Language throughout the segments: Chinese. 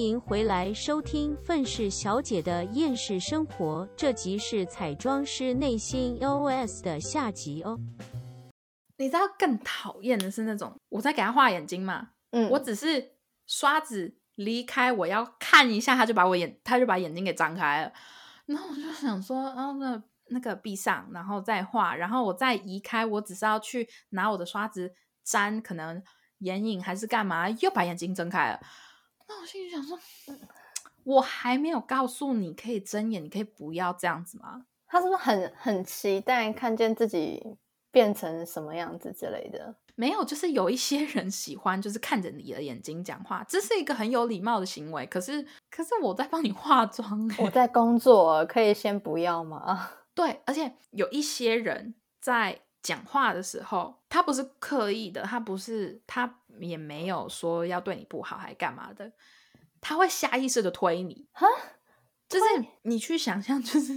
迎回来收听《愤世小姐的厌世生活》，这集是彩妆师内心 OS 的下集哦。你知道更讨厌的是那种我在给他画眼睛嘛，嗯，我只是刷子离开，我要看一下，他就把我眼，他就把眼睛给张开了，然后我就想说，啊，那那个闭上，然后再画，然后我再移开，我只是要去拿我的刷子粘，可能眼影还是干嘛，又把眼睛睁开了。那我心里想说，我还没有告诉你可以睁眼，你可以不要这样子吗？他是不是很很期待看见自己变成什么样子之类的？没有，就是有一些人喜欢，就是看着你的眼睛讲话，这是一个很有礼貌的行为。可是，可是我在帮你化妆、欸，我在工作，可以先不要吗？对，而且有一些人在讲话的时候，他不是刻意的，他不是，他也没有说要对你不好，还干嘛的，他会下意识的推你，哈，就是你去想象，就是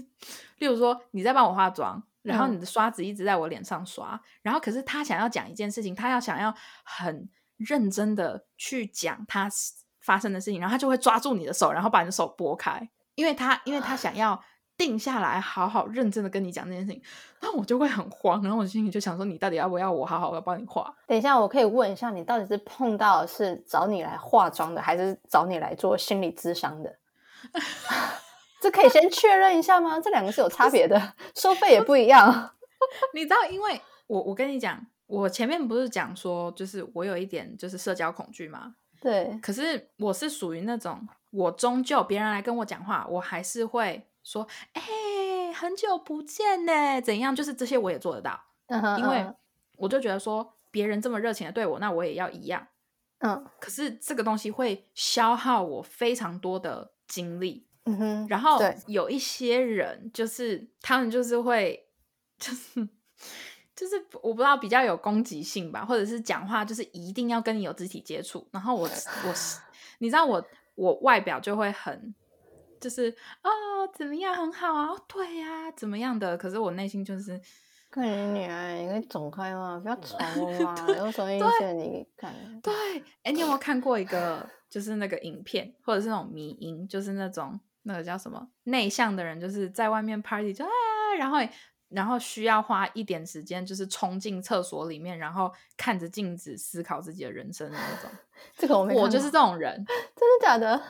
例如说你在帮我化妆，然后嗯。你的刷子一直在我脸上刷，然后可是他想要讲一件事情，他要想要很认真的去讲他发生的事情，然后他就会抓住你的手，然后把你的手拨开，因为他因为他想要定下来，好好认真的跟你讲这件事情，那我就会很慌，然后我心里就想说，你到底要不要我好好的帮你画？等一下，我可以问一下，你到底是碰到是找你来化妆的，还是找你来做心理咨商的？这可以先确认一下吗？这两个是有差别的，收费也不一样。你知道，因为我我跟你讲，我前面不是讲说，就是我有一点就是社交恐惧嘛，对，可是我是属于那种，我终究别人来跟我讲话，我还是会说，哎、很久不见呢，怎样？就是这些我也做得到，嗯哼因为嗯我就觉得说，别人这么热情的对我，那我也要一样。嗯。可是这个东西会消耗我非常多的精力，嗯哼，然后对。有一些人就是他们就是会就是 就是我不知道比较有攻击性吧，或者是讲话就是一定要跟你有肢体接触，然后我我你知道我我外表就会很就是哦怎么样很好啊，哦对呀、怎么样的，可是我内心就是看你女儿，你可以走开嘛，不要 吵我嘛，有什么意见你看。对，哎，你有没有看过一个就是那个影片，或者是那种迷音，就是那种那个叫什么内向的人，就是在外面 party 就啊，然后然后需要花一点时间，就是冲进厕所里面，然后看着镜子思考自己的人生的那种。这个我没我就是这种人，真的假的？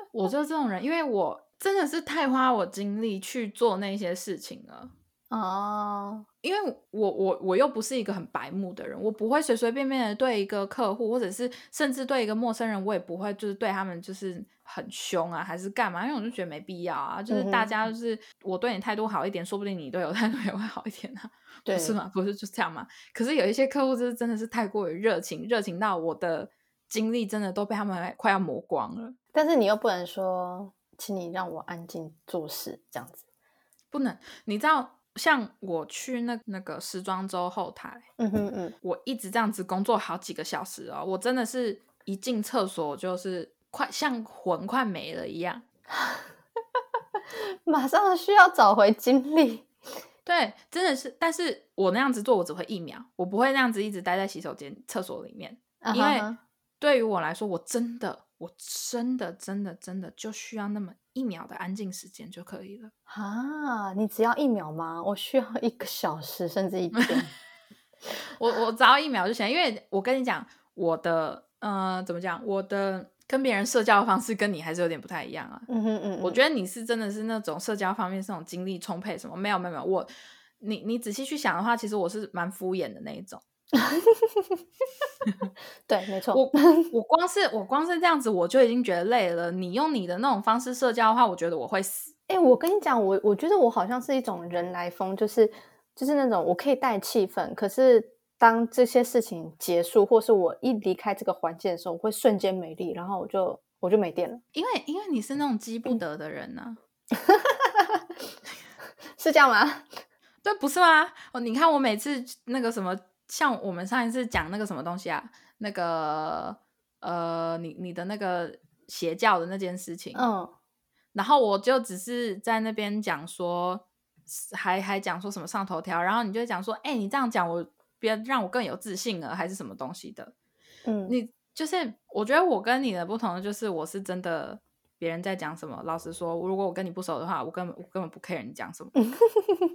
我就是这种人，因为我真的是太花我精力去做那些事情了。哦，因为我我我又不是一个很白目的人，我不会随随便便的对一个客户，或者是甚至对一个陌生人，我也不会就是对他们就是很凶啊，还是干嘛？因为我就觉得没必要啊，就是大家就是我对你态度好一点，说不定你对我态度也会好一点啊，对不是吗？不是就这样吗？可是有一些客户就是真的是太过于热情，热情到我的精力真的都被他们快要磨光了，但是你又不能说，请你让我安静做事这样子。不能，你知道。像我去那那个时装周后台，嗯哼嗯，我一直这样子工作好几个小时哦，我真的是一进厕所就是快像魂快没了一样。马上需要找回精力。对，真的是，但是我那样子做，我只会一秒，我不会那样子一直待在洗手间、厕所里面，因为对于我来说，我真的，我真的，真的，真的就需要那么一秒的安静时间就可以了。啊，你只要一秒吗？我需要一个小时甚至一 天。我我只要一秒就行，因为我跟你讲，我的呃，怎么讲，我的跟别人社交的方式跟你还是有点不太一样啊。嗯哼嗯，我觉得你是真的是那种社交方面是那种精力充沛什么？没有没有没有，我你你仔细去想的话，其实我是蛮敷衍的那一种。得 对，没错。我我光是我光是这样子，我就已经觉得累了。你用你的那种方式社交的话，我觉得我会死。哎、我跟你讲，我我觉得我好像是一种人来疯，就是就是那种我可以带气氛，可是当这些事情结束，或是我一离开这个环境的时候，我会瞬间没力，然后我就我就没电了，因为因为你是那种激不得的人呢、是这样吗？对，不是吗？哦，你看我每次那个什么，像我们上一次讲那个什么东西啊，那个呃，你你的那个邪教的那件事情，嗯，然后我就只是在那边讲说，还还讲说什么上头条，然后你就讲说，哎、你这样讲我别让我更有自信了，还是什么东西的？嗯，你就是我觉得我跟你的不同，就是我是真的别人在讲什么，老实说，如果我跟你不熟的话，我根本我根本不 care 你讲什么，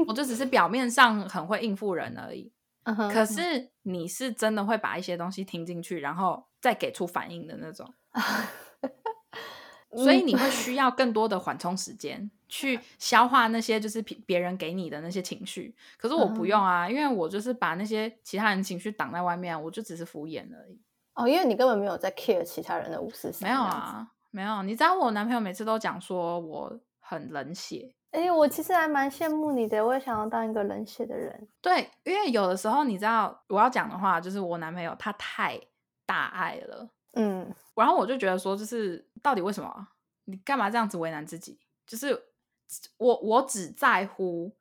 我就只是表面上很会应付人而已。嗯哼可是你是真的会把一些东西听进去，然后再给出反应的那种，所以你会需要更多的 缓冲时间去消化那些就是别别人给你的那些情绪。可是我不用啊，因为我就是把那些其他人情绪挡在外面，我就只是敷衍而已。哦，因为你根本没有在 care 其他人的无私心，没有。啊，没有。你知道我男朋友每次都讲说我很冷血，哎、我其实还蛮羡慕你的，我也想要当一个冷血的人。对，因为有的时候你知道我要讲的话，就是我男朋友他太大爱了。嗯，然后我就觉得说，就是到底为什么你干嘛这样子为难自己？就是我我只在乎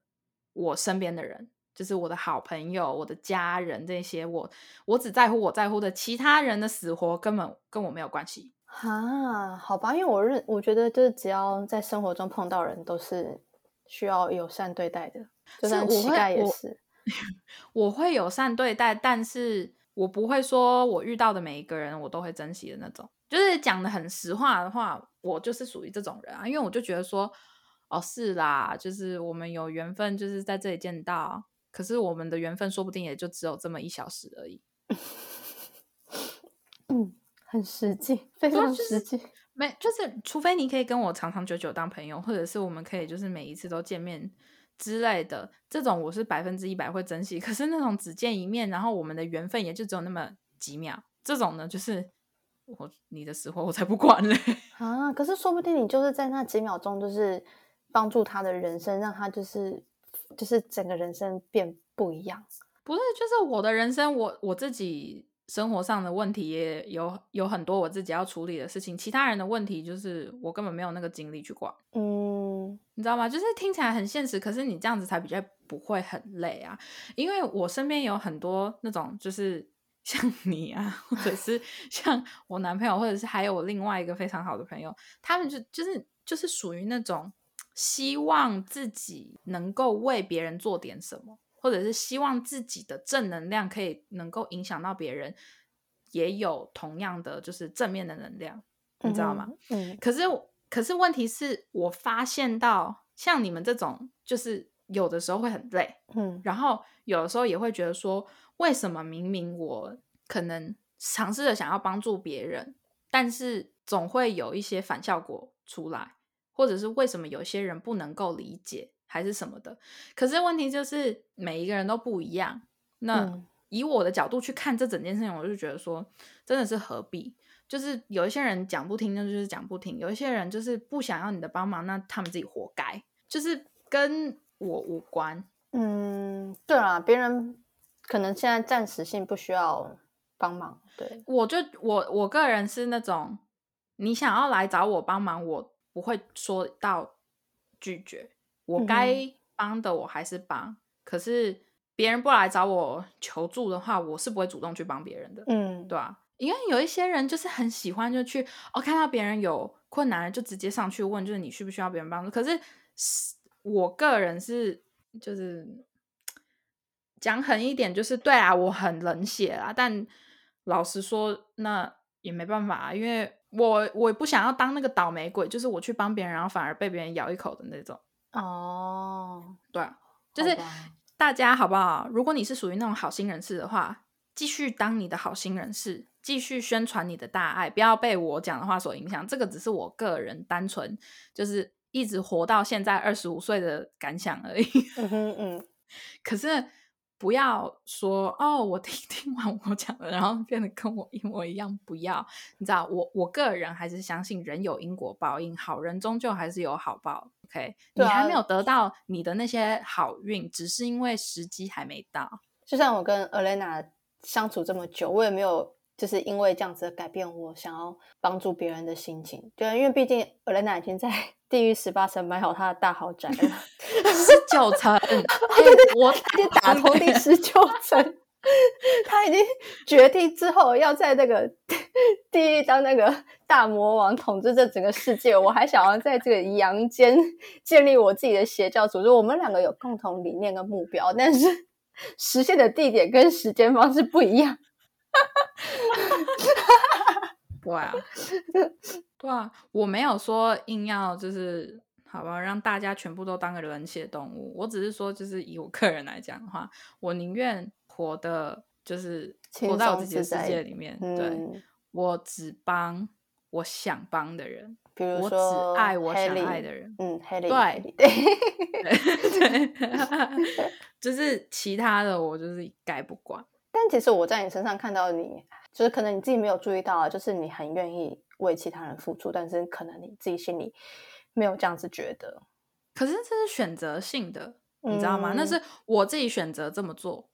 我身边的人，就是我的好朋友、我的家人这些，我我只在乎我在乎的，其他人的死活根本跟我没有关系。哈，好吧，因为我认我觉得就是只要在生活中碰到人，都是需要友善对待的，就是算我乞丐也是。我会友善对待，但是我不会说我遇到的每一个人我都会珍惜的那种。就是讲的很实话的话，我就是属于这种人啊，因为我就觉得说，哦，是啦，就是我们有缘分，就是在这里见到，可是我们的缘分说不定也就只有这么一小时而已。嗯，很实际，非常实际。没，就是除非你可以跟我长长久久当朋友，或者是我们可以就是每一次都见面之类的，这种我是百分之一百会珍惜。可是那种只见一面，然后我们的缘分也就只有那么几秒，这种呢，就是我你的死活我才不管嘞。啊，可是说不定你就是在那几秒钟，就是帮助他的人生，让他就是就是整个人生变不一样。不是，就是我的人生，我我自己生活上的问题也有有很多我自己要处理的事情，其他人的问题就是我根本没有那个精力去管。嗯，你知道吗？就是听起来很现实，可是你这样子才比较不会很累啊。因为我身边有很多那种，就是 像你啊，或者是 像我男朋友，或者是还有我另外一个非常好的朋友，他们就就是就是属于那种希望自己能够为别人做点什么，或者是希望自己的正能量可以能够影响到别人，也有同样的就是正面的能量，你知道吗？嗯？嗯，可是，可是问题是我发现到，像你们这种，就是有的时候会很累，嗯然后有的时候也会觉得说，为什么明明我可能尝试着想要帮助别人，但是总会有一些反效果出来，或者是为什么有些人不能够理解，还是什么的。可是问题就是每一个人都不一样，那。嗯以我的角度去看这整件事情，我就觉得说，真的是何必？就是有一些人讲不听，那就是讲不听；有一些人就是不想要你的帮忙，那他们自己活该，就是跟我无关。嗯，对啊，别人可能现在暂时性不需要帮忙，对，我就我我个人是那种，你想要来找我帮忙，我不会说到拒绝，我该帮的我还是帮。可是别人不来找我求助的话，我是不会主动去帮别人的。嗯，对啊，因为有一些人就是很喜欢就去哦，看到别人有困难了就直接上去问，就是你需不需要别人帮助。可是是我个人是就是讲狠一点，就是对啊，我很冷血啊，但老实说，那也没办法啊，因为我我也不想要当那个倒霉鬼，就是我去帮别人，然后反而被别人咬一口的那种。哦，对啊，就是大家好不好？如果你是属于那种好心人士的话，继续当你的好心人士，继续宣传你的大爱，不要被我讲的话所影响。这个只是我个人单纯就是一直活到现在二十五岁的感想而已。嗯哼嗯，可是不要说哦，我听 听完我讲的，然后变得跟我一模一样。不要，你知道，我我个人还是相信人有因果报应，好人终究还是有好报。OK，、啊你还没有得到你的那些好运，只是因为时机还没到。就像我跟 Elena 相处这么久，我也没有就是因为这样子改变我想要帮助别人的心情。对啊，因为毕竟 Elena 已经在 地狱十八层买好她的大豪宅了，十九层，哎我她已经打通第十九层，他已经决定之后要在那个地狱当那个大魔王，统治这整个世界。我还想要在这个阳间建立我自己的邪教组织。我们两个有共同理念跟目标，但是实现的地点跟时间方式不一样。对啊，对啊，我没有说硬要就是好吧，让大家全部都当个人气的动物。我只是说，就是以我个人来讲的话，我宁愿活的，就是活在我自己的世界里面。对，我只帮我想帮的人，比如我只爱我想爱的人。嗯，黑对对，就是其他的我就是概不管。但其实我在你身上看到你，就是可能你自己没有注意到啊，就是你很愿意为其他人付出，但是可能你自己心里没有这样子觉得。可是这是选择性的，你知道吗？那是我自己选择这么做，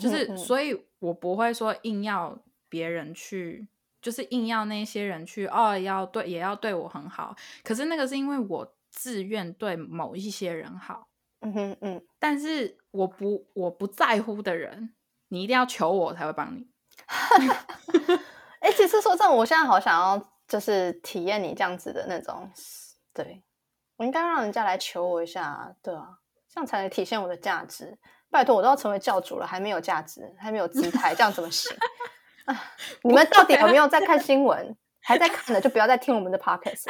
就是所以我不会说硬要别人去，就是硬要那些人去哦，要对也要对我很好。可是那个是因为我自愿对某一些人好，嗯哼嗯，但是我不我不在乎的人。你一定要求我才会帮你。哎，其实说真的，我现在好想要就是体验你这样子的那种，对我应该让人家来求我一下，对啊，这样才能体现我的价值。拜托，我都要成为教主了，还没有价值，还没有姿态，这样怎么行？啊，你们到底有没有在看新闻？还在看的就不要再听我们的 podcast。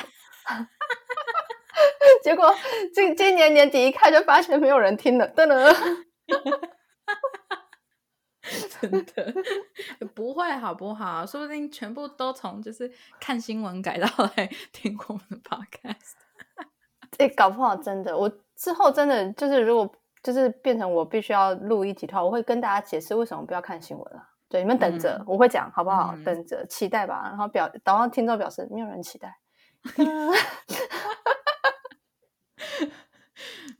结果今今年年底一看，就发现没有人听了，真的。真的不会好不好？说不定全部都从就是看新闻改到来听我们的 podcast。哎，搞不好真的，我之后真的就是如果就是变成我必须要录一集的话，我会跟大家解释为什么不要看新闻了。对，你们等着，我会讲好不好？等着，期待吧。然后表，然后听众表示没有人期待。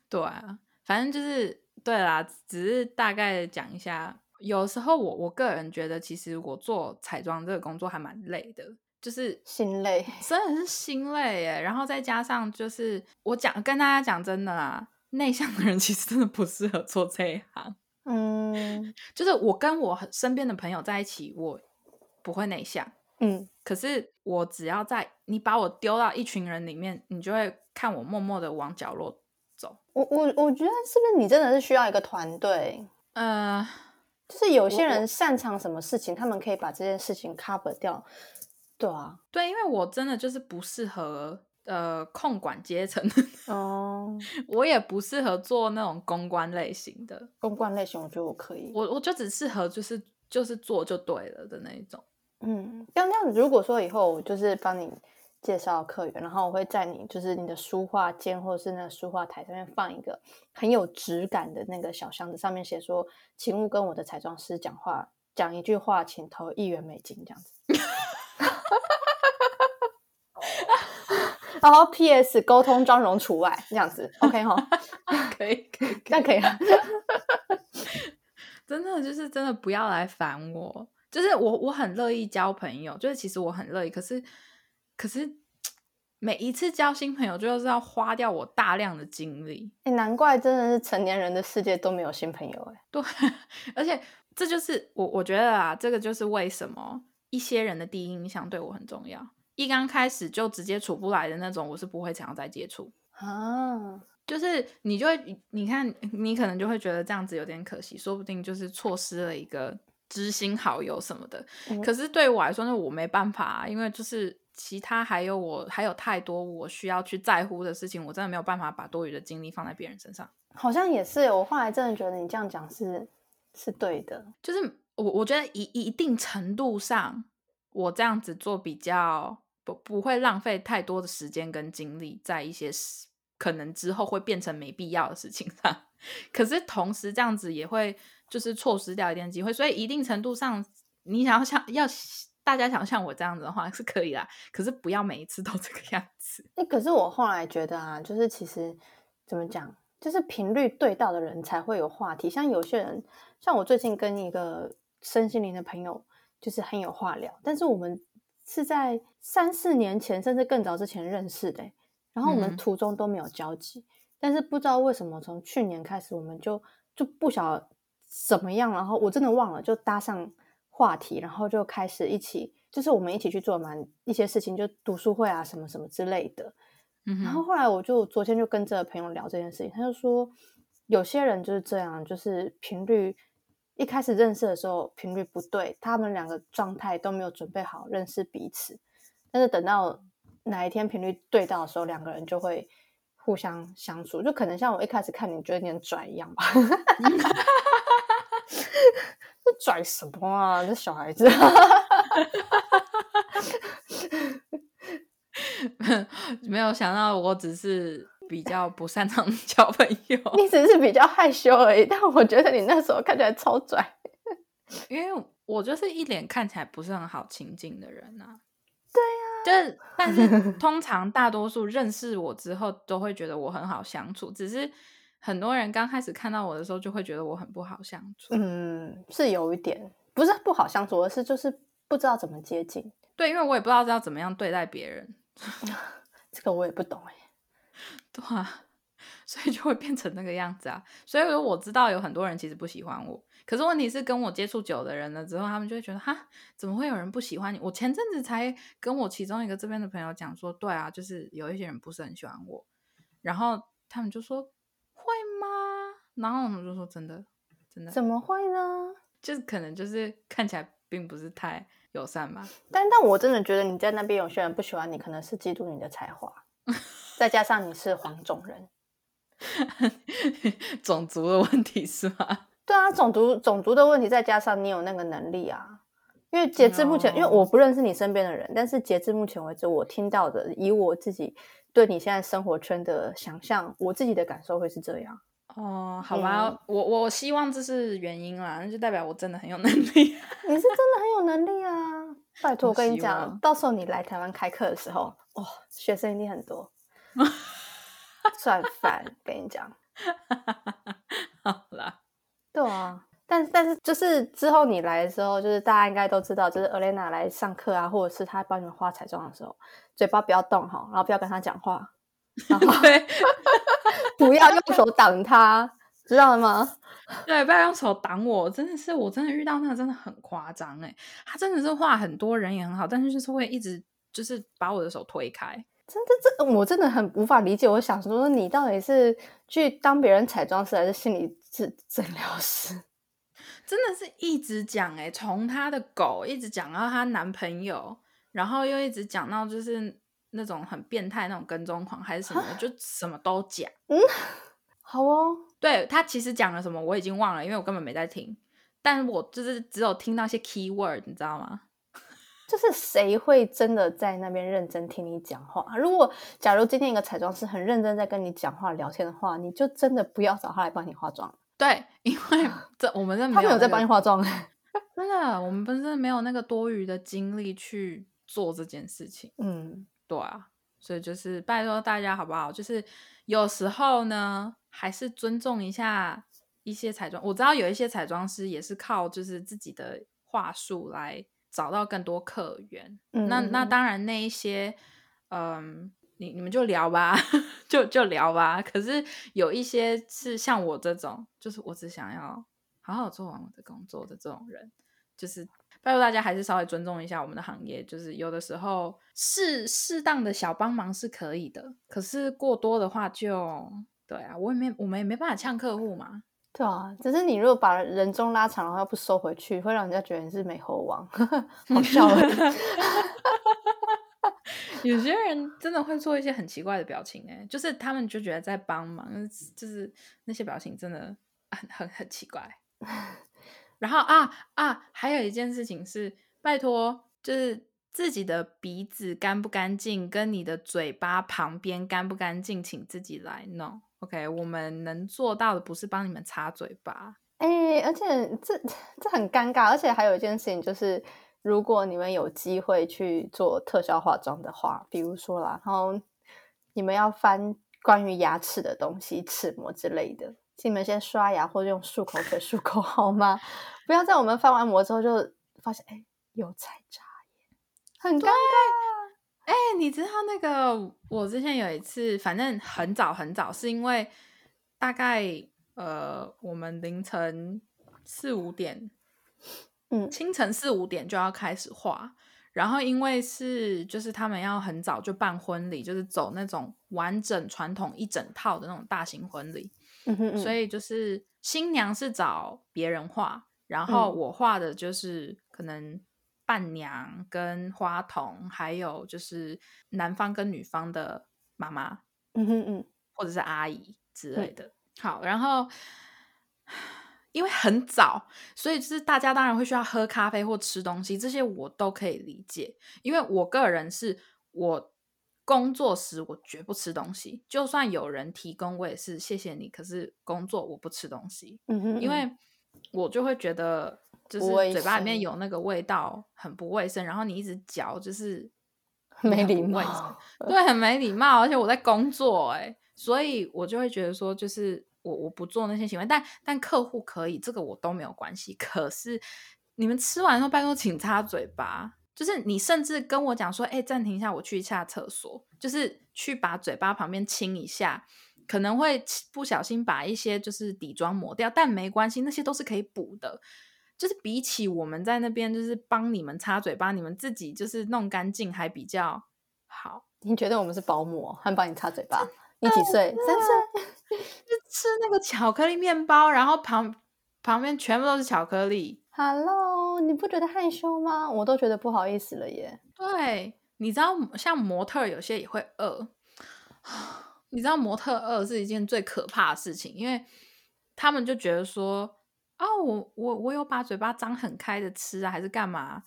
对啊，反正就是对啦，只是大概讲一下。有时候我我个人觉得，其实我做彩妆这个工作还蛮累的，就是 心累，真的是心累耶。然后再加上就是我讲跟大家讲真的啊，内向的人其实真的不适合做这一行。嗯，就是我跟我身边的朋友在一起，我不会内向。嗯，可是我只要在你把我丢到一群人里面，你就会看我默默的往角落走。我我我觉得是不是你真的是需要一个团队？呃。就是有些人擅长什么事情，他们可以把这件事情 cover 掉，对啊，对，因为我真的就是不适合呃控管阶层 哦，我也不适合做那种公关类型的，公关类型我觉得我可以，我我就只适合就是就是做就对了的那一种，嗯，像这样子，如果说以后我就是帮你。介绍客源，然后我会在你就是你的书画间或者是那个书画台上面放一个很有质感的那个小箱子，上面写说：“请勿跟我的彩妆师讲话，讲一句话请投一元美金。”这样子。然后 P.S. 沟通妆容除外，这样子 OK 哈？可以可以，那可以啊。真的就是真的不要来烦我，就是我我很乐意交朋友，就是其实我很乐意，可是。可是每一次交新朋友，就是要花掉我大量的精力。哎，难怪真的是成年人的世界都没有新朋友。哎，对，而且这就是我我觉得啊，这个就是为什么一些人的第一印象对我很重要。一刚开始就直接处不来的那种，我是不会想要再接触啊。就是你就会，你看你可能就会觉得这样子有点可惜，说不定就是错失了一个知心好友什么的。可是对我来说，那我没办法，因为就是。其他还有我还有太多我需要去在乎的事情，我真的没有办法把多余的精力放在别人身上。好像也是，我后来真的觉得你这样讲是是对的。就是我我觉得一一定程度上，我这样子做比较不不会浪费太多的时间跟精力在一些可能之后会变成没必要的事情上。可是同时这样子也会就是错失掉一点机会，所以一定程度上，你想要想要。大家想像我这样子的话是可以啦，可是不要每一次都这个样子。那，可是我后来觉得啊，就是其实怎么讲，就是频率对到的人才会有话题。像有些人，像我最近跟一个身心灵的朋友，就是很有话聊。但是我们是在三四年前，甚至更早之前认识的，然后我们途中都没有交集。但是不知道为什么，从去年开始，我们就就不晓得怎么样，然后我真的忘了，就搭上。话题，然后就开始一起，就是我们一起去做蛮一些事情，就读书会啊，什么什么之类的。嗯，然后后来我就昨天就跟这个朋友聊这件事情，他就说有些人就是这样，就是频率一开始认识的时候频率不对，他们两个状态都没有准备好认识彼此，但是等到哪一天频率对到的时候，两个人就会互相相处，就可能像我一开始看你觉得你很拽一样吧。这拽什么啊？这小孩子。没有想到，我只是比较不擅长交朋友。你只是比较害羞而已，但我觉得你那时候看起来超拽。因为我就是一脸看起来不是很好亲近的人啊。对呀，就是但是通常大多数认识我之后都会觉得我很好相处，只是很多人刚开始看到我的时候就会觉得我很不好相处。嗯，是有一点，不是不好相处，而是就是不知道怎么接近。对，因为我也不知道要怎么样对待别人。这个我也不懂哎，对啊，所以就会变成那个样子啊。所以我知道有很多人其实不喜欢我，可是问题是跟我接触久的人了之后，他们就会觉得哈，怎么会有人不喜欢你？我前阵子才跟我其中一个这边的朋友讲说，对啊，就是有一些人不是很喜欢我，然后他们就说会吗？然后我们就说真的，真的怎么会呢？就是可能就是看起来并不是太。友善吧？但但我真的觉得你在那边有些人不喜欢你，可能是嫉妒你的才华，再加上你是黄种人，种族的问题是吗？对啊，种族种族的问题，再加上你有那个能力啊。因为截至目前，因为我不认识你身边的人，但是截至目前为止，我听到的，以我自己对你现在生活圈的想象，我自己的感受会是这样。哦，好吧，我我希望这是原因啦，那就代表我真的很有能力。你是真的很有能力啊！拜托，我跟你讲，到时候你来台湾开课的时候，哇，学生一定很多，赚翻！跟你讲，好啦，对啊，但但是就是之后你来的时候，就是大家应该都知道，就是 Elena 来上课啊，或者是她帮你们画彩妆的时候，嘴巴不要动哈，然后不要跟她讲话。对，不要用手挡她，知道了吗？对，不要用手挡我。真的是，我真的遇到那个真的很夸张哎，他真的是画很多人也很好，但是就是会一直就是把我的手推开。真的，这我真的很无法理解。我想说，你到底是去当别人彩妆师，还是心理治诊疗师？真的是一直讲哎，从他的狗一直讲到她男朋友，然后又一直讲到就是。那种很变态那种跟踪狂还是什么，就什么都讲。嗯，好哦。对他其实讲了什么我已经忘了，因为我根本没在听。但我就是只有听到一些 key word，你知道吗？就是谁会真的在那边认真听你讲话？如果假如今天一个彩妆师很认真在跟你讲话聊天的话，你就真的不要找他来帮你化妆。对，因为 这我们这他没有在帮你化妆。真的，我们不是没有那个多余的精力去做这件事情。嗯。对啊，所以就是拜托大家好不好？就是有时候呢，还是尊重一下一些彩妆。我知道有一些彩妆师也是靠就是自己的话术来找到更多客源。那那当然那一些，嗯，你你们就聊吧，就就聊吧。可是有一些是像我这种，就是我只想要好好做完我的工作的这种人，就是。拜托大家还是稍微尊重一下我们的行业，就是有的时候适适当的小帮忙是可以的，可是过多的话就对啊，我也没我们也没办法呛客户嘛。对啊，只是你如果把人中拉长，然后又不收回去，会让人家觉得你是美猴王，好笑。有些人真的会做一些很奇怪的表情，哎，就是他们就觉得在帮忙，就是那些表情真的很很很奇怪。然后啊啊，还有一件事情是，拜托，就是自己的鼻子干不干净，跟你的嘴巴旁边干不干净，请自己来弄。OK，我们能做到的不是帮你们擦嘴巴。哎，而且这 这很尴尬。而且还有一件事情就是，如果你们有机会去做特效化妆的话，比如说啦，然后你们要翻关于牙齿的东西、齿模之类的。请你们先刷牙或者用漱口水漱口 好吗？不要在我们翻完膜之后就发现哎有菜渣耶，很尴尬。哎，你知道那个我之前有一次，反正很早很早，是因为大概呃我们凌晨四五点，嗯，清晨四五点就要开始画，然后因为是就是他们要很早就办婚礼，就是走那种完整传统一整套的那种大型婚礼。嗯哼所以就是新娘是找别人画，然后我画的就是可能伴娘跟花童，还有就是男方跟女方的妈妈，嗯哼嗯，或者是阿姨之类的。好，然后因为很早，所以就是大家当然会需要喝咖啡或吃东西，这些我都可以理解。因为我个人是我工作时我绝不吃东西，就算有人提供，我也是谢谢你。可是工作我不吃东西，嗯哼，因为我就会觉得就是嘴巴里面有那个味道很不卫生，然后你一直嚼就是 没礼貌生对，很没礼貌，而且我在工作、欸，所以我就会觉得说，就是我我不做那些行为，但但客户可以，这个我都没有关系。可是你们吃完后，拜托请擦嘴巴，就是你甚至跟我讲说，哎、暂停一下，我去一下厕所，就是去把嘴巴旁边清一下。可能会不小心把一些就是底妆抹掉，但没关系，那些都是可以补的。就是比起我们在那边就是帮你们擦嘴巴，你们自己就是弄干净还比较好。你觉得我们是保姆哦，还帮你擦嘴巴？你几岁？三岁。就吃那个巧克力面包，然后旁旁边全部都是巧克力。Hello，你不觉得害羞吗？我都觉得不好意思了耶。对，你知道像模特有些也会饿，你知道模特饿是一件最可怕的事情，因为他们就觉得说，哦，我我我有把嘴巴张很开的吃啊，还是干嘛？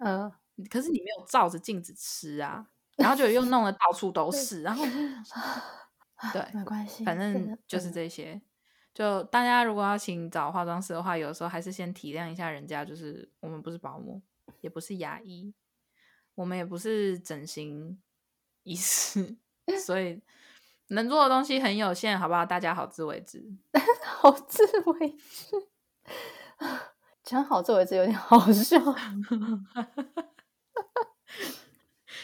嗯，可是你没有照着镜子吃啊，然后就又弄得到处都是，然后对，没关系，反正就是嗯这些。就大家如果要请找化妆师的话，有时候还是先体谅一下人家，就是我们不是保姆，也不是牙医，我们也不是整形医师，所以能做的东西很有限，好不好？大家好自为之。好自为之。讲好自为之有点 好笑。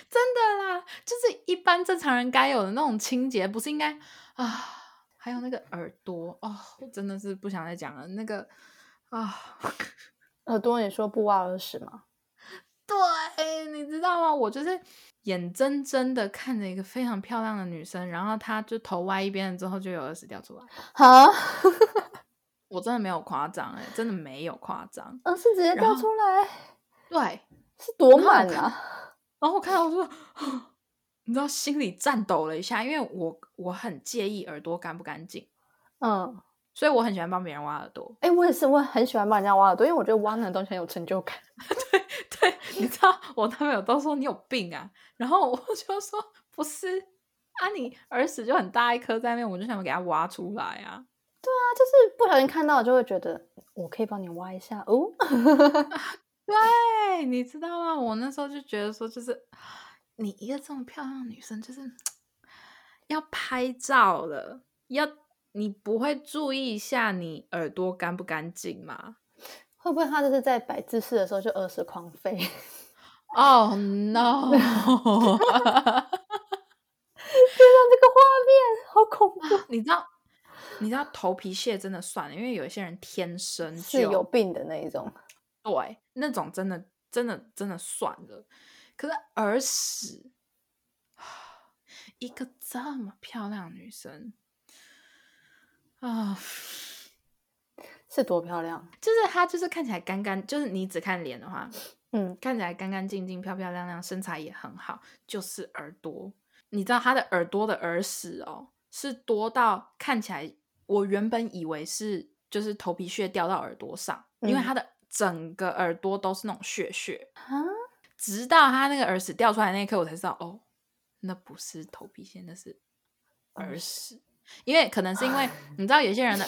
真的啦，就是一般正常人该有的那种清洁，不是应该啊？还有那个耳朵哦，我真的是不想再讲了。那个啊，耳朵，你说不挖耳屎吗？对，你知道吗？我就是眼睁睁的看着一个非常漂亮的女生，然后她就头歪一边了之后就有耳屎掉出来。啊，我真的没有夸张，哎，真的没有夸张。嗯，是直接掉出来，对，是多然后我看满啊！然后我看到我说，你知道心里颤抖了一下，因为我我很介意耳朵干不干净，嗯，所以我很喜欢帮别人挖耳朵。哎、我也是，我很喜欢帮人家挖耳朵，因为我觉得挖那个东西很有成就感。对对，你知道我男朋友都说你有病啊，然后我就说不是啊，你耳屎就很大一颗在那边，我就想给它挖出来啊。就是不小心看到，就会觉得我可以帮你挖一下哦。对，你知道吗？我那时候就觉得说，就是你一个这么漂亮的女生，就是要拍照了，要你不会注意一下你耳朵干不干净吗？会不会他就是在摆姿势的时候就耳屎狂飞？哦、no！天啊，这个画面好恐怖，你知道，你知道头皮屑真的算了，因为有一些人天生是就有病的那一种。对，那种真的真的真的算了。可是耳屎，一个这么漂亮的女生啊，是多漂亮？就是她就是看起来干干，就是你只看脸的话，嗯，看起来干干净净、漂漂亮亮，身材也很好，就是耳朵。你知道她的耳朵的耳屎哦，是多到看起来，我原本以为是就是头皮屑掉到耳朵上，因为他的整个耳朵都是那种血血。啊，直到他那个耳屎掉出来那一刻，我才知道哦，那不是头皮屑，那是耳耳屎。因为可能是因为你知道，有些人的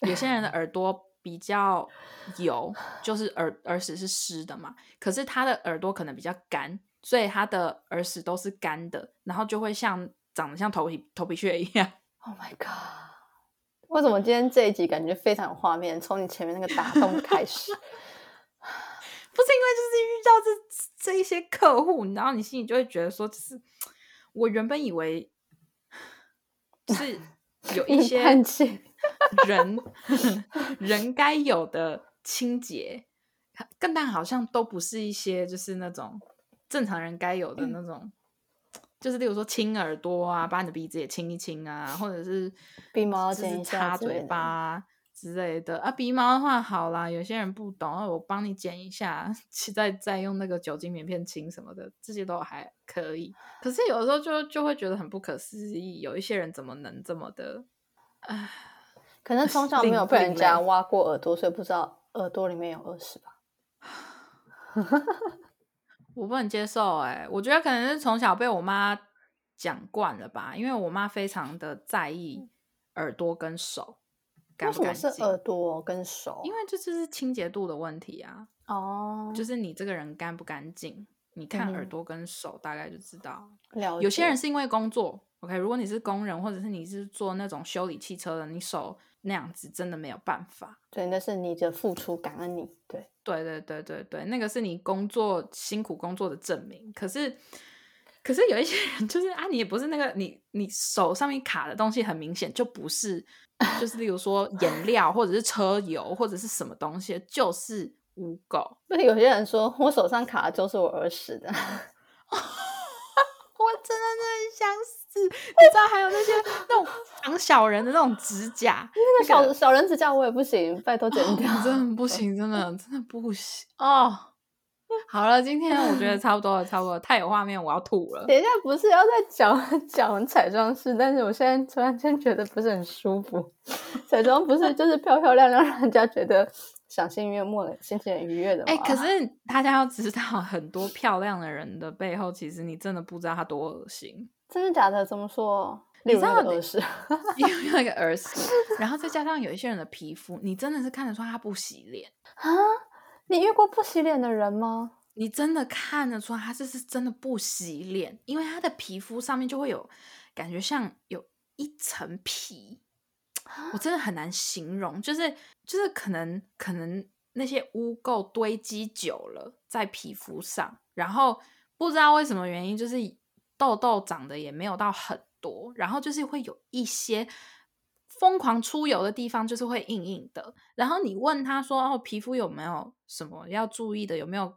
有些人的耳朵比较油，就是耳耳屎是湿的嘛。可是他的耳朵可能比较干，所以他的耳屎都是干的，然后就会像长得像头皮头皮屑一样。Oh my god！为什么今天这一集感觉非常有画面？从你前面那个打洞开始，不是因为就是遇到这这一些客户，然后你心里就会觉得说，就是我原本以为是有一一些。人 人该有的清洁，更但好像都不是一些就是那种正常人该有的那种，就是例如说亲耳朵啊，把你的鼻子也清一清啊，或者是鼻毛就是剪一下擦嘴巴啊之类的啊。鼻毛的话，好啦，有些人不懂，我帮你剪一下，再再用那个酒精棉片清什么的，这些都还可以。可是有的时候就就会觉得很不可思议，有一些人怎么能这么的，唉，可能从小没有被人家挖过耳朵，所以不知道耳朵里面有耳屎吧？我不能接受哎、我觉得可能是从小被我妈讲惯了吧，因为我妈非常的在意耳朵跟手干不干净，是耳朵跟手？因为这就是清洁度的问题啊，哦，就是你这个人干不干净，你看耳嗯朵跟手大概就知道。了有些人是因为工作，OK，如果你是工人或者是你是做那种修理汽车的，你手那样子真的没有办法。对，那是你的付出，感恩你。对，对对对对对，那个是你工作辛苦工作的证明。可是，可是有一些人就是啊，你也不是那个你你手上面卡的东西，很明显就不是，就是例如说颜料或者是车油或者是什么东西，就是污垢。那有些人说我手上卡的就是我儿时的，我真的是很想死，你知道还有那些那种防小人的那种指甲，那个小小人指甲我也不行，拜托剪掉。哦真的不行，真的 真的不行哦。好了，今天我觉得差不多了，差不多了，太有画面，我要吐了。等一下不是要再讲讲彩妆师，但是我现在突然间觉得不是很舒服。彩妆不是就是漂漂亮亮，让人家觉得赏心悦目的、心情很愉悦的吗？哎、可是大家要知道，很多漂亮的人的背后，其实你真的不知道他多恶心。真的假的？怎么说？你知道你那个耳屎，因为有一个耳屎，然后再加上有一些人的皮肤，你真的是看得出他不洗脸，啊？你遇过不洗脸的人吗？你真的看得出他这是真的不洗脸，因为他的皮肤上面就会有感觉像有一层皮，我真的很难形容，就是就是可能可能那些污垢堆积久了在皮肤上，然后不知道为什么原因，就是痘痘长得也没有到很多，然后就是会有一些疯狂出油的地方，就是会硬硬的。然后你问他说：“哦，皮肤有没有什么要注意的？有没有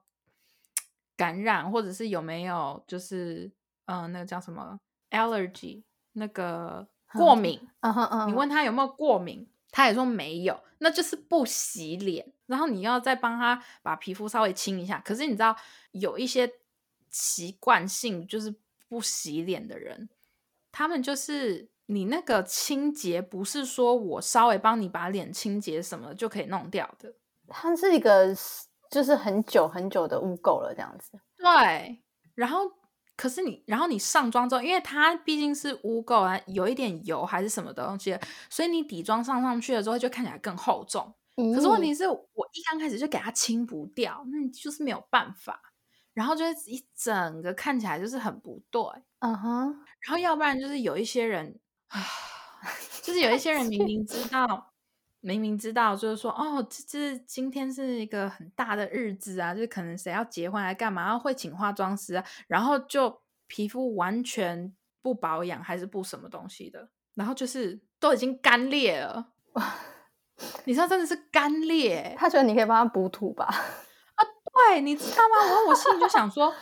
感染，或者是有没有就是嗯、呃那个叫什么 allergy 那个过敏？”嗯哼嗯，你问他有没有过敏，他也说没有，那就是不洗脸。然后你要再帮他把皮肤稍微清一下。可是你知道有一些习惯性就是不洗脸的人，他们就是你那个清洁不是说我稍微帮你把脸清洁什么就可以弄掉的。它是一个就是很久很久的污垢了，这样子。对，然后可是你，然后你上妆之后，因为它毕竟是污垢啊，有一点油还是什么东西，所以你底妆上上去了之后就看起来更厚重。可是问题是我一刚开始就给它清不掉，那你就是没有办法，然后就是一整个看起来就是很不对。嗯哼，然后要不然就是有一些人啊，就是有一些人明 明知道，明明知道，就是说哦，这这今天是一个很大的日子啊，就是可能谁要结婚来干嘛，然后会请化妆师啊，然后就皮肤完全不保养还是不什么东西的，然后就是都已经干裂了，你知道真的是干裂欸、他觉得你可以帮他补土吧？对，你知道吗？我我心里就想说，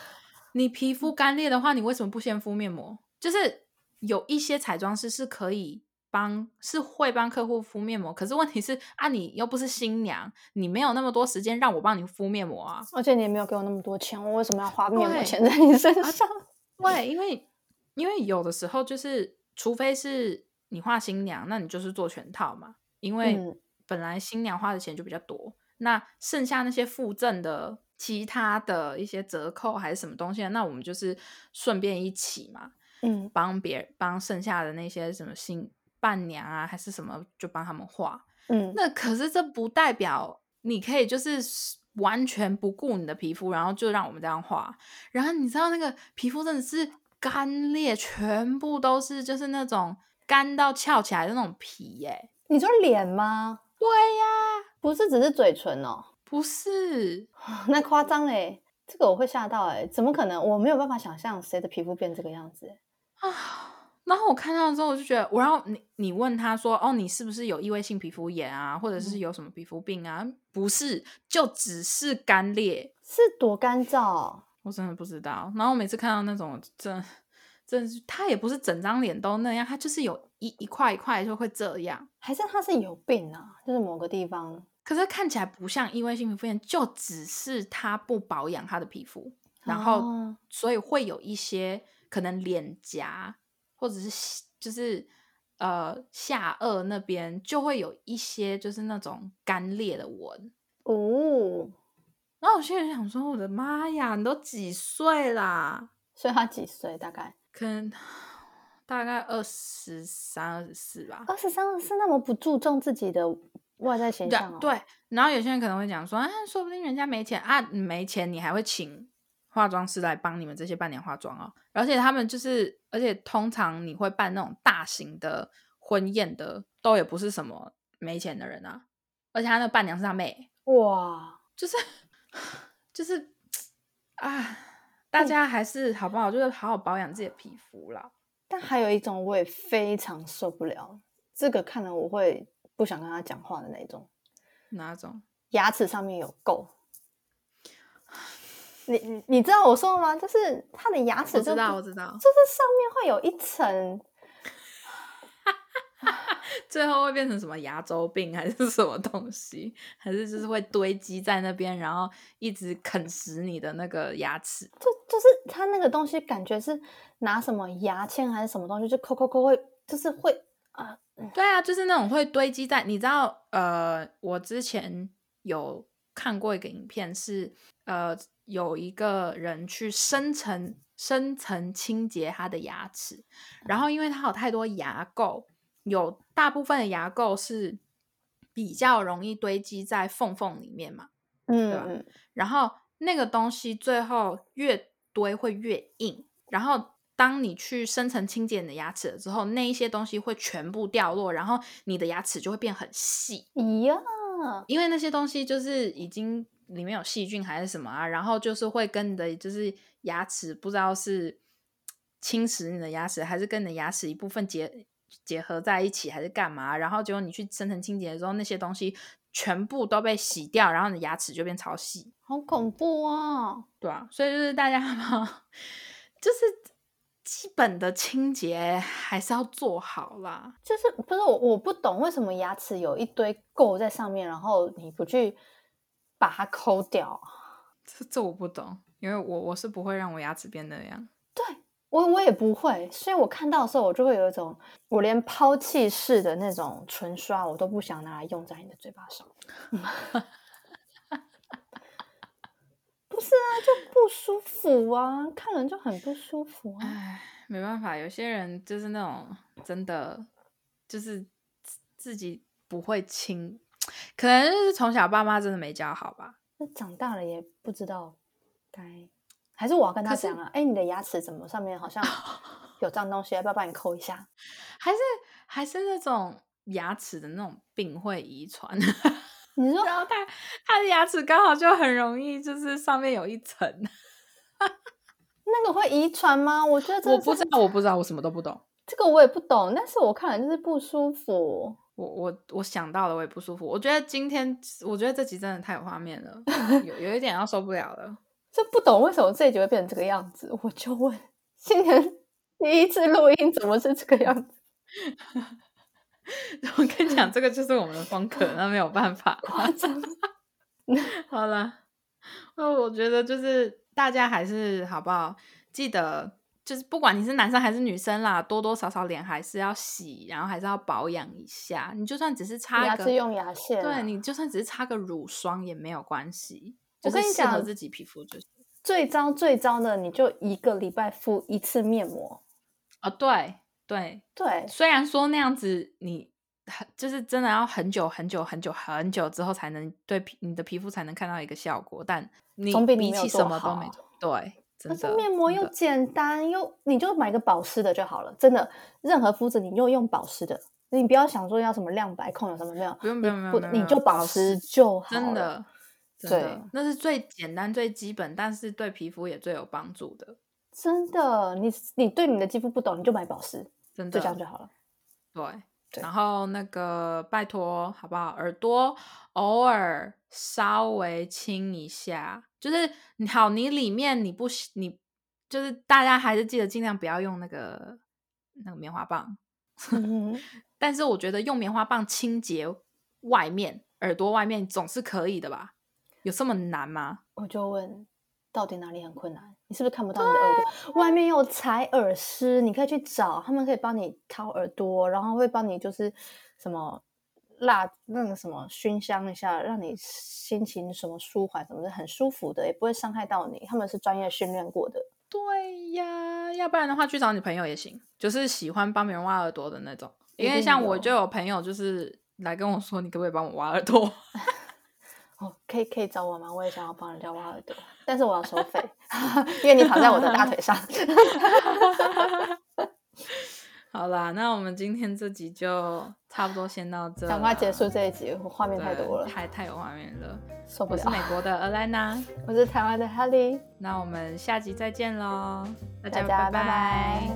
你皮肤干裂的话，你为什么不先敷面膜？就是有一些彩妆师是可以帮，是会帮客户敷面膜，可是问题是啊，你又不是新娘，你没有那么多时间让我帮你敷面膜啊。而且你也没有给我那么多钱，我为什么要花面膜对钱在你身上？对，因为因为有的时候就是，除非是你画新娘，那你就是做全套嘛，因为嗯本来新娘花的钱就比较多，那剩下那些附赠的其他的一些折扣还是什么东西，那我们就是顺便一起嘛，嗯，帮别人帮剩下的那些什么新伴娘啊，还是什么，就帮他们画。嗯，那可是这不代表你可以就是完全不顾你的皮肤，然后就让我们这样画。然后你知道那个皮肤真的是干裂，全部都是就是那种干到翘起来的那种皮耶、你说脸吗？对呀，不是，只是嘴唇哦，不是，那夸张嘞，这个我会吓到哎，怎么可能？我没有办法想象谁的皮肤变这个样子。啊，然后我看到之后，我就觉得，我然后你你问他说，哦，你是不是有异位性皮肤炎啊，或者是嗯有什么皮肤病啊？不是，就只是干裂。是多干燥？我真的不知道。然后我每次看到那种，真真是他也不是整张脸都那样，他就是有一一块一块就会这样，还是他是有病啊？就是某个地方，可是看起来不像异位性皮肤炎，就只是他不保养他的皮肤，然后哦所以会有一些可能脸颊或者是就是呃下颚那边就会有一些就是那种干裂的纹。哦，然后我现在想说，我的妈呀，你都几岁啦？所以他几岁？大概可能大概二十三、二十四吧。二十三、二十四，那么不注重自己的外在形对象哦。对，然后有些人可能会讲说，啊，说不定人家没钱啊，你没钱，你还会请化妆师来帮你们这些办年化妆哦。而且他们就是，而且通常你会办那种大型的婚宴的，都也不是什么没钱的人啊。而且他那伴娘是他妹，哇，就是 就是啊，大家还是好不好？就是好好保养自己的皮肤啦。但还有一种我也非常受不了，这个看了我会不想跟他讲话的那种，哪种？牙齿上面有垢。你你你知道我说的吗？就是他的牙齿我知道，我知道。就是上面会有一层，最后会变成什么牙周病还是什么东西？还是就是会堆积在那边，然后一直啃食你的那个牙齿？就就是他那个东西感觉是拿什么牙签还是什么东西，就抠抠抠会，就是会啊、对啊，就是那种会堆积在，你知道，呃，我之前有看过一个影片是，呃，有一个人去深层深层清洁他的牙齿，然后因为他有太多牙垢，有大部分的牙垢是比较容易堆积在缝缝里面嘛，嗯，然后那个东西最后越堆会越硬，然后当你去深层清洁你的牙齿了之后，那一些东西会全部掉落，然后你的牙齿就会变很细，一样，因为那些东西就是已经里面有细菌还是什么啊，然后就是会跟你的就是牙齿不知道是侵蚀你的牙齿，还是跟你的牙齿一部分结结合在一起，还是干嘛？然后结果你去深层清洁的时候，那些东西全部都被洗掉，然后你的牙齿就变超细。好恐怖啊！对啊，所以就是大家嘛，就是基本的清洁还是要做好啦。就是不是我我不懂为什么牙齿有一堆垢在上面，然后你不去把它抠掉。这这我不懂，因为我我是不会让我牙齿变那样。对我我也不会，所以我看到的时候，我就会有一种，我连抛弃式的那种唇刷，我都不想拿来用在你的嘴巴上。不是啊，就不舒服啊，看人就很不舒服啊。唉，没办法，有些人就是那种真的就是自自己不会亲，可能就是从小爸妈真的没教好吧。那长大了也不知道该，还是我要跟他讲啊？哎，你的牙齿怎么上面好像 有脏东西，要不要帮你抠一下？还是还是那种牙齿的那种病会遗传，你说然后他他的牙齿刚好就很容易就是上面有一层。那个会遗传吗？我觉得我不知道，我不知道，我什么都不懂。这个我也不懂，但是我看了就是不舒服。我我我想到了，我也不舒服。我觉得今天，我觉得这集真的太有画面了，有有一点要受不了了。就不懂为什么这一集会变成这个样子，我就问，今年第一次录音怎么是这个样子？我跟你讲，这个就是我们的风格，那没有办法。夸张。好了，那我觉得就是大家还是好不好？记得就是不管你是男生还是女生啦，多多少少脸还是要洗，然后还是要保养一下。你就算只是擦个，牙齿用牙线啊，对你就算只是擦个乳霜也没有关系，就我跟你讲是适合自己皮肤就是。最糟最糟的，你就一个礼拜敷一次面膜。哦，对对，对，虽然说那样子你很就是真的要很久很久很久很久之后才能对皮你的皮肤才能看到一个效果，但你你没有什么都没做，对，真的面膜又简单，又你就买个保湿的就好了。真的，任何肤质你就用保湿的，你不要想说要什么亮白控有什么没有，不用不用不用不用你就保保湿湿就好了真的真对。的那是最简单最基本，但是对皮肤也最有帮助的，真的，你你对你的肌肤不懂，你就买保湿，真的就这样就好了。对。对然后那个拜托好不好？耳朵偶尔稍微清一下，就是你好，你里面你不喜你就是大家还是记得尽量不要用那个那个棉花棒。嗯 但是我觉得用棉花棒清洁外面耳朵外面总是可以的吧？有这么难吗？我就问，到底哪里很困难？你是不是看不到你的耳朵？外面有采耳师，你可以去找，他们可以帮你掏耳朵，然后会帮你就是什么蜡那个什么熏香一下，让你心情什么舒缓什么的，很舒服的，也不会伤害到你。他们是专业训练过的。对呀，要不然的话去找你朋友也行，就是喜欢帮别人挖耳朵的那种。因为像我就有朋友就是来跟我说，你可不可以帮我挖耳朵？哦，可以可以找我吗？我也想要帮人家挖耳朵，但是我要收费，因为你躺在我的大腿上。好啦，那我们今天这集就差不多先到这，赶快结束。这一集，画面太多了，太太有画面了。受不了我是。美国的 Alana，我是台湾的 Helly，那我们下集再见喽，大家拜拜